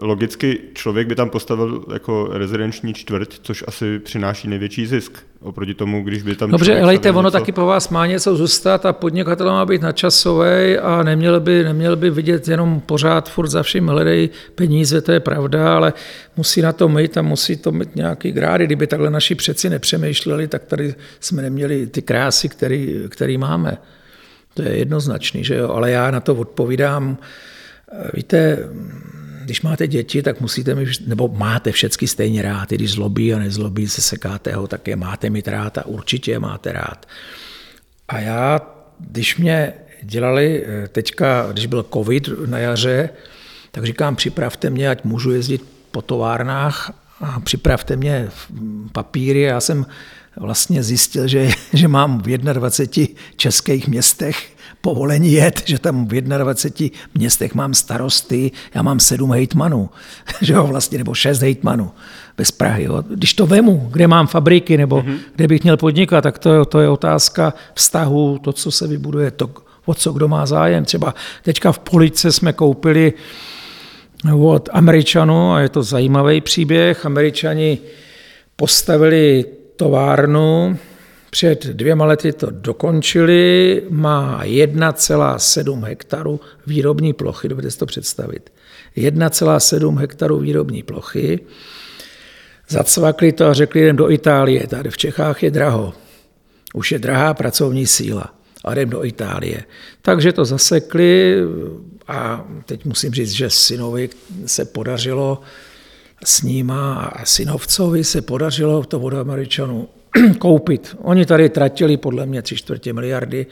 Logicky člověk by tam postavil jako rezidenční čtvrť, což asi přináší největší zisk oproti tomu, když by tam... Dobře, helejte, ono něco... taky po vás má něco zůstat a podnikatel má být načasový a neměl by, neměl by vidět jenom pořád furt za vším hledej peníze, to je pravda, ale musí na to mít a musí to mít nějaký grády. Kdyby takhle naši přeci nepřemýšleli, tak tady jsme neměli ty krásy, který, který máme. To je jednoznačný, že jo? Ale já na to odpovídám. Víte, když máte děti, tak musíte mít, nebo máte všechny stejně rád, i když zlobí a nezlobí, se sekáte ho, tak je máte mít rád a určitě je máte rád. A já, když mě dělali eh, teďka, když byl covid na jaře, tak říkám, připravte mě, ať můžu jezdit po továrnách a připravte mě papíry. Já jsem vlastně zjistil, že, že mám v 21 českých městech povolení jet, že tam v 21 městech mám starosty, já mám sedm hejtmanů, že jo, vlastně, nebo šest hejtmanů bez Prahy. Jo. Když to vemu, kde mám fabriky, nebo mm-hmm. kde bych měl podnikat, tak to je, to je otázka vztahu, to, co se vybuduje, to, o co kdo má zájem. Třeba teďka v Police jsme koupili od Američanů, a je to zajímavý příběh. Američani postavili továrnu, před dvěma lety to dokončili, má 1,7 hektaru výrobní plochy, dovedete si to představit. 1,7 hektaru výrobní plochy. Zacvakli to a řekli, jdem do Itálie, tady v Čechách je draho. Už je drahá pracovní síla a jdem do Itálie. Takže to zasekli a teď musím říct, že synovi se podařilo s níma a synovcovi se podařilo to od Američanů koupit. Oni tady tratili podle mě tři čtvrtě miliardy,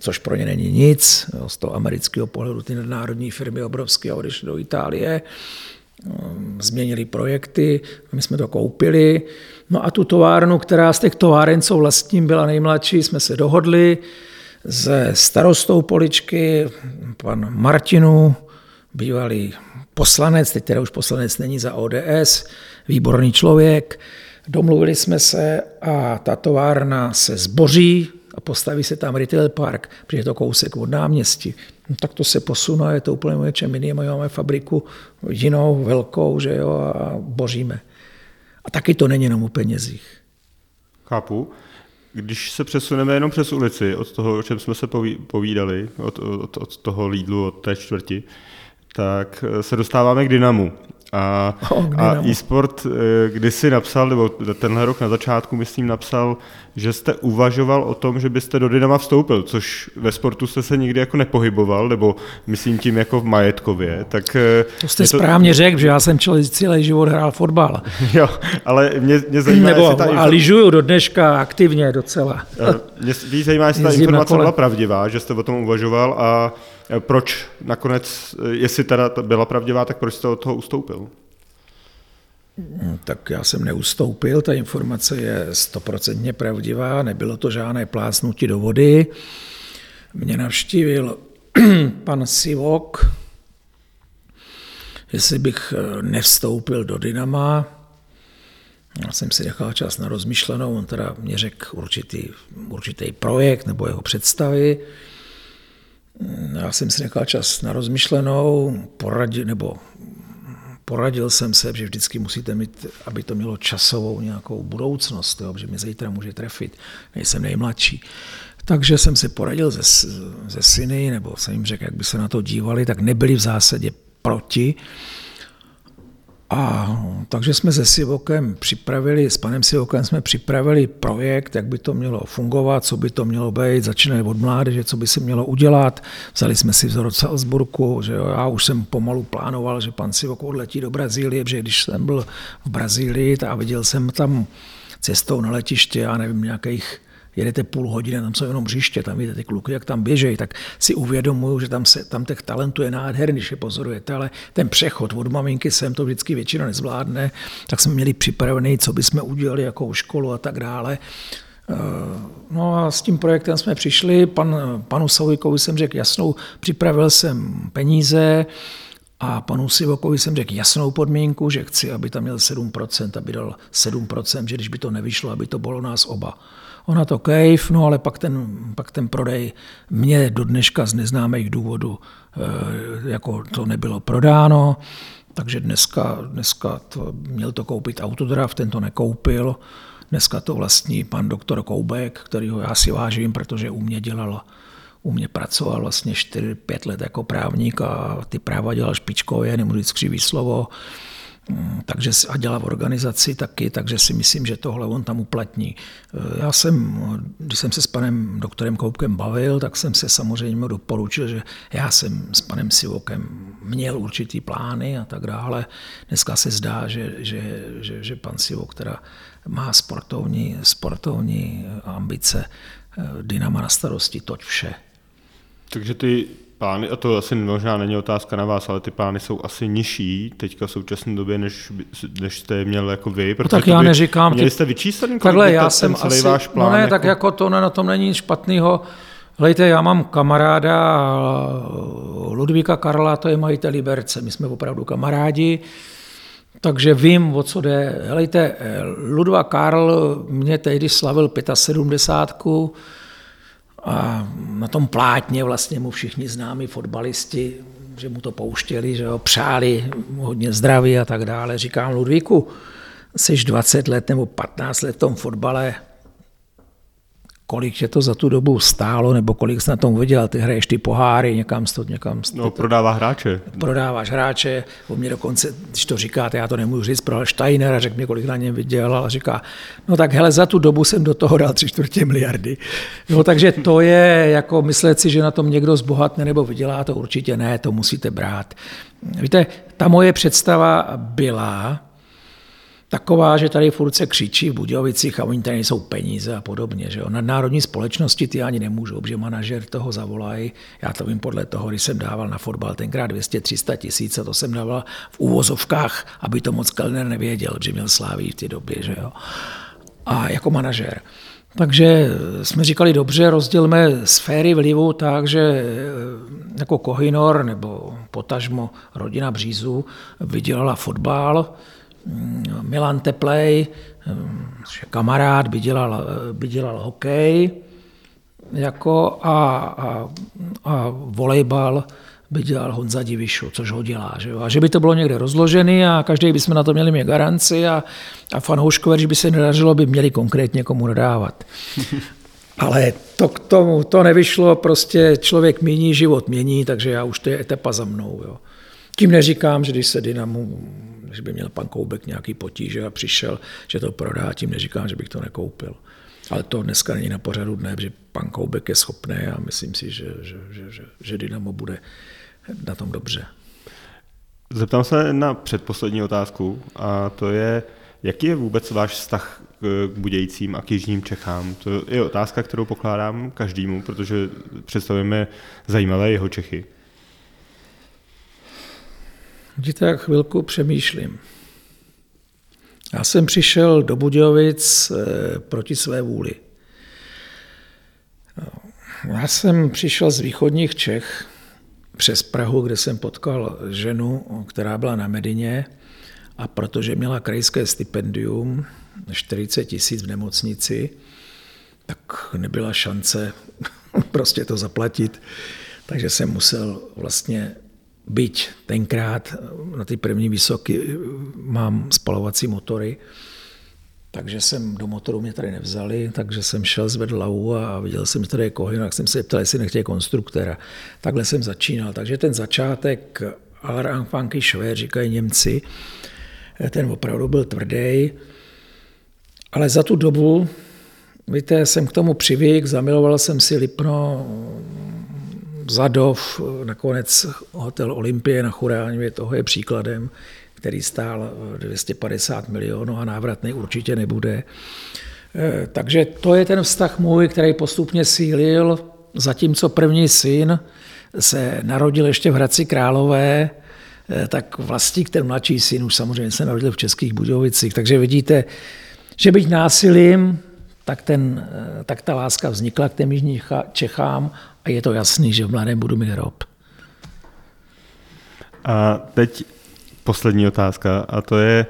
což pro ně není nic. Z toho amerického pohledu ty národní firmy obrovské odešly do Itálie, um, změnili projekty, my jsme to koupili. No a tu továrnu, která z těch továren, co vlastním byla nejmladší, jsme se dohodli se starostou Poličky, pan Martinu, bývalý poslanec, teď teda už poslanec není za ODS, výborný člověk, Domluvili jsme se a ta továrna se zboří a postaví se tam retail park, protože je to kousek od náměstí. No, tak to se posune, je to úplně něčem jiným. Máme fabriku jinou, velkou, že jo, a boříme. A taky to není jenom o penězích. Chápu. Když se přesuneme jenom přes ulici, od toho, o čem jsme se povídali, od, od, od toho Lidlu, od té čtvrti, tak se dostáváme k Dynamu. A, oh, a e-sport eh, kdysi napsal, nebo tenhle rok na začátku, myslím, napsal, že jste uvažoval o tom, že byste do Dynama vstoupil, což ve sportu jste se nikdy jako nepohyboval, nebo myslím tím jako v majetkově. Tak eh, to jste to... správně řekl, že já jsem celý život hrál fotbal. jo, ale mě, mě zajímá, nebo, jestli ta informace... A lyžuju do dneška aktivně docela. mě, mě zajímá, jestli ta informace byla pravdivá, že jste o tom uvažoval a Eh, proč nakonec, jestli teda byla pravdivá, tak proč jste od toho ustoupil? Tak já jsem neustoupil, ta informace je stoprocentně pravdivá, nebylo to žádné plácnutí do vody. Mě navštívil pan Sivok, jestli bych eh, nevstoupil do Dynama. Já jsem si nechal čas na rozmyšlenou, on teda mě řekl určitý, určitý projekt nebo jeho představy. Já jsem si nechal čas na rozmyšlenou, poradil, nebo poradil jsem se, že vždycky musíte mít, aby to mělo časovou nějakou budoucnost, jo, že mě zítra může trefit, nejsem nejmladší. Takže jsem si poradil ze, ze syny, nebo jsem jim řekl, jak by se na to dívali, tak nebyli v zásadě proti. A takže jsme se Sivokem připravili, s panem Sivokem jsme připravili projekt, jak by to mělo fungovat, co by to mělo být, začínali od mládeže, co by se mělo udělat. Vzali jsme si vzor od Salzburku, že jo, já už jsem pomalu plánoval, že pan Sivok odletí do Brazílie, protože když jsem byl v Brazílii a viděl jsem tam cestou na letiště, já nevím, nějakých jedete půl hodiny, tam jsou jenom břiště, tam vidíte ty kluky, jak tam běžejí, tak si uvědomuju, že tam, se, tam těch talentů je nádherný, když je pozorujete, ale ten přechod od maminky sem to vždycky většina nezvládne, tak jsme měli připravený, co bychom udělali, jakou školu a tak dále. Eh, no a s tím projektem jsme přišli, pan, panu Savojkovi jsem řekl jasnou, připravil jsem peníze, a panu Sivokovi jsem řekl jasnou podmínku, že chci, aby tam měl 7%, aby dal 7%, že když by to nevyšlo, aby to bylo nás oba. Ona to kejf, no ale pak ten, pak ten prodej mě do dneška z neznámých důvodů eh, jako to nebylo prodáno, takže dneska, dneska to, měl to koupit Autodraft, ten to nekoupil. Dneska to vlastní pan doktor Koubek, kterýho já si vážím, protože u mě dělal u mě pracoval vlastně 4-5 let jako právník a ty práva dělal špičkově, nemůžu říct křivý slovo. Takže a dělá v organizaci taky, takže si myslím, že tohle on tam uplatní. E, já jsem, když jsem se s panem doktorem Koupkem bavil, tak jsem se samozřejmě doporučil, že já jsem s panem Sivokem měl určitý plány a tak dále. Dneska se zdá, že, že, že, že pan Sivok teda má sportovní, sportovní ambice, e, Dynama na starosti, toť vše. Takže ty plány, a to asi možná není otázka na vás, ale ty plány jsou asi nižší teďka v současné době, než, než jste měl jako vy. Protože no tak já neříkám. Měli jste vyčíslený, takhle, já jsem celý asi, váš plán? No ne, jako... tak jako to ne, na tom není špatného. Hlejte, já mám kamaráda Ludvíka Karla, to je majitel Liberce, my jsme opravdu kamarádi, takže vím, o co jde. Hlejte, Ludva Karl mě tehdy slavil 75 a na tom plátně vlastně mu všichni známí fotbalisti že mu to pouštěli, že ho přáli hodně zdraví a tak dále. Říkám, Ludvíku, jsi 20 let nebo 15 let v tom fotbale, kolik tě to za tu dobu stálo, nebo kolik jsi na tom viděl, ty hraješ ty poháry, někam to, někam to. No, prodává hráče. Prodáváš hráče, o mě dokonce, když to říkáte, já to nemůžu říct, pro Steiner a řekl mi, kolik na něm viděl, ale říká, no tak hele, za tu dobu jsem do toho dal tři čtvrtě miliardy. No, takže to je jako myslet si, že na tom někdo zbohatne nebo vydělá, to určitě ne, to musíte brát. Víte, ta moje představa byla, taková, že tady furt se křičí v Budějovicích a oni tady nejsou peníze a podobně. Že jo? Nadnárodní společnosti ty ani nemůžou, protože manažer toho zavolají. Já to vím podle toho, když jsem dával na fotbal tenkrát 200-300 tisíc a to jsem dával v úvozovkách, aby to moc Kellner nevěděl, že měl sláví v té době. Že jo? A jako manažer. Takže jsme říkali, dobře, rozdělme sféry vlivu tak, že eh, jako Kohinor nebo potažmo rodina Břízu vydělala fotbal, Milan Teplej, kamarád, by dělal, by dělal hokej jako a, a, a volejbal by dělal Honza Divišu, což ho dělá. Že jo? A že by to bylo někde rozložené a každý bychom na to měli mít garanci a, a fanouškové, když by se nedařilo, by měli konkrétně komu nadávat. Ale to k tomu, to nevyšlo, prostě člověk mění, život mění, takže já už to je etapa za mnou. Jo. Tím neříkám, že když se Dynamo že by měl pan Koubek nějaký potíže a přišel, že to prodá, tím neříkám, že bych to nekoupil. Ale to dneska není na pořadu dne, že pan Koubek je schopný a myslím si, že, že, že, že, že Dynamo bude na tom dobře. Zeptám se na předposlední otázku a to je, jaký je vůbec váš vztah k Budějcím a k Jižním Čechám? To je otázka, kterou pokládám každému, protože představujeme zajímavé jeho Čechy. Vidíte, jak chvilku přemýšlím. Já jsem přišel do Budějovic eh, proti své vůli. Já jsem přišel z východních Čech přes Prahu, kde jsem potkal ženu, která byla na Medině a protože měla krajské stipendium 40 tisíc v nemocnici, tak nebyla šance prostě to zaplatit. Takže jsem musel vlastně byť tenkrát na ty první vysoké mám spalovací motory, takže jsem do motoru mě tady nevzali, takže jsem šel zvedl lau a viděl jsem, že tady je kohin, tak jsem se ptal, jestli nechtějí konstruktéra. Takhle jsem začínal. Takže ten začátek Funky Schwer, říkají Němci, ten opravdu byl tvrdý, ale za tu dobu, víte, jsem k tomu přivyk, zamiloval jsem si Lipno, Zadov, nakonec hotel Olympie na Churáňově, toho je příkladem, který stál 250 milionů a návratný určitě nebude. Eh, takže to je ten vztah můj, který postupně sílil, zatímco první syn se narodil ještě v Hradci Králové, eh, tak vlastník, ten mladší syn, už samozřejmě se narodil v Českých Budějovicích. Takže vidíte, že byť násilím, tak, ten, tak ta láska vznikla k těm jižním Čechám a je to jasný, že v mladém budu mít rob. A teď poslední otázka a to je,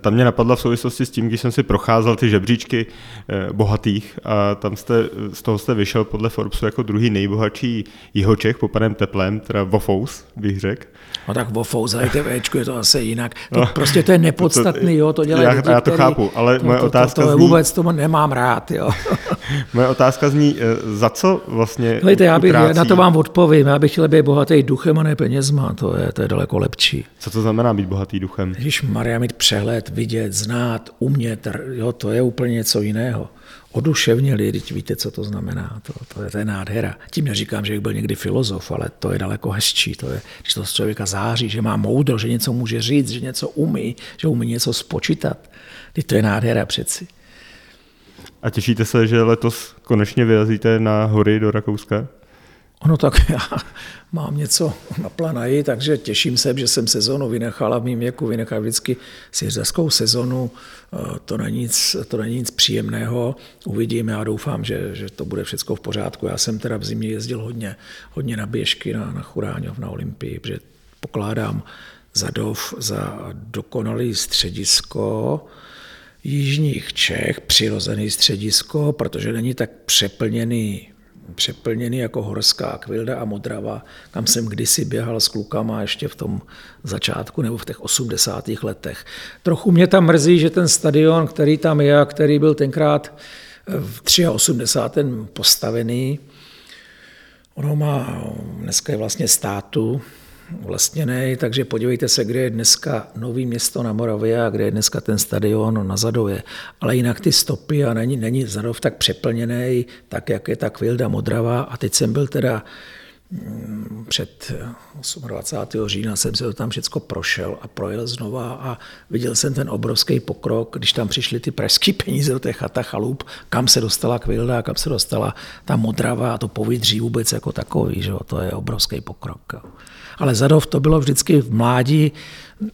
tam mě napadla v souvislosti s tím, když jsem si procházel ty žebříčky eh, bohatých a tam jste, z toho jste vyšel podle Forbesu jako druhý nejbohatší jihočech po panem Teplem, teda Vofous, bych řekl. No tak Vofous, ale Včku je to asi jinak. To, no, prostě to je nepodstatný, jo, to dělají já, lidi, já to který, chápu, ale to, moje to, otázka to, to, to zní... vůbec to nemám rád, jo. moje otázka zní, eh, za co vlastně Hlejte, já bych, utrácí... na to vám odpovím, já bych chtěl být bohatý duchem a ne penězma, to je, to je daleko lepší. Co to znamená být bohatý duchem? Když Maria mít přehled, vidět, znát, umět, jo, to je úplně něco jiného. Oduševněli, teď víte, co to znamená, to, to, je, to je nádhera. Tím neříkám, že byl někdy filozof, ale to je daleko hezčí, to je, když to z člověka září, že má moudro, že něco může říct, že něco umí, že umí něco spočítat. Teď to je nádhera přeci. A těšíte se, že letos konečně vyrazíte na hory do Rakouska? Ono tak já mám něco na planaji, takže těším se, že jsem sezonu vynechala v mým věku, vynechal vždycky sjezdeckou sezonu, eh, to není, nic, to není nic příjemného, uvidíme, já doufám, že, že to bude všechno v pořádku. Já jsem teda v zimě jezdil hodně, hodně na běžky na, na Churáňov, na Olympii, protože pokládám Zadov za dokonalý středisko, jižních Čech, přirozený středisko, protože není tak přeplněný přeplněný jako horská kvilda a Modrava, kam jsem kdysi běhal s klukama ještě v tom začátku nebo v těch 80. letech. Trochu mě tam mrzí, že ten stadion, který tam je a který byl tenkrát v 83. postavený, ono má, dneska je vlastně státu, vlastněný, takže podívejte se, kde je dneska nový město na Moravě a kde je dneska ten stadion na Zadově. Ale jinak ty stopy a není, není Zadov tak přeplněný, tak jak je ta Kvilda Modrava. A teď jsem byl teda mm, před 28. října jsem se to tam všechno prošel a projel znova a viděl jsem ten obrovský pokrok, když tam přišly ty pražské peníze do těch chata chalup, kam se dostala Kvilda, kam se dostala ta Modrava a to povídří vůbec jako takový, že to je obrovský pokrok. Ale Zadov to bylo vždycky v mládí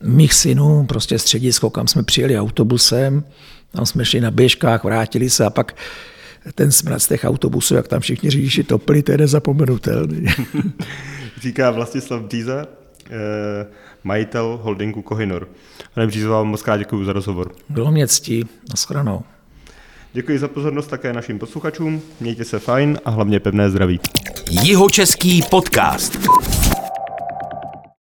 mých synů, prostě středisko, kam jsme přijeli autobusem, tam jsme šli na běžkách, vrátili se a pak ten smrad z těch autobusů, jak tam všichni řidiči topili, to je nezapomenutelný. Říká Vlastislav Bříza, eh, majitel holdingu Kohinor. Pane Břízo, vám moc krát děkuji za rozhovor. Bylo mě ctí. Naschledanou. Děkuji za pozornost také našim posluchačům. Mějte se fajn a hlavně pevné zdraví. Jihočeský podcast.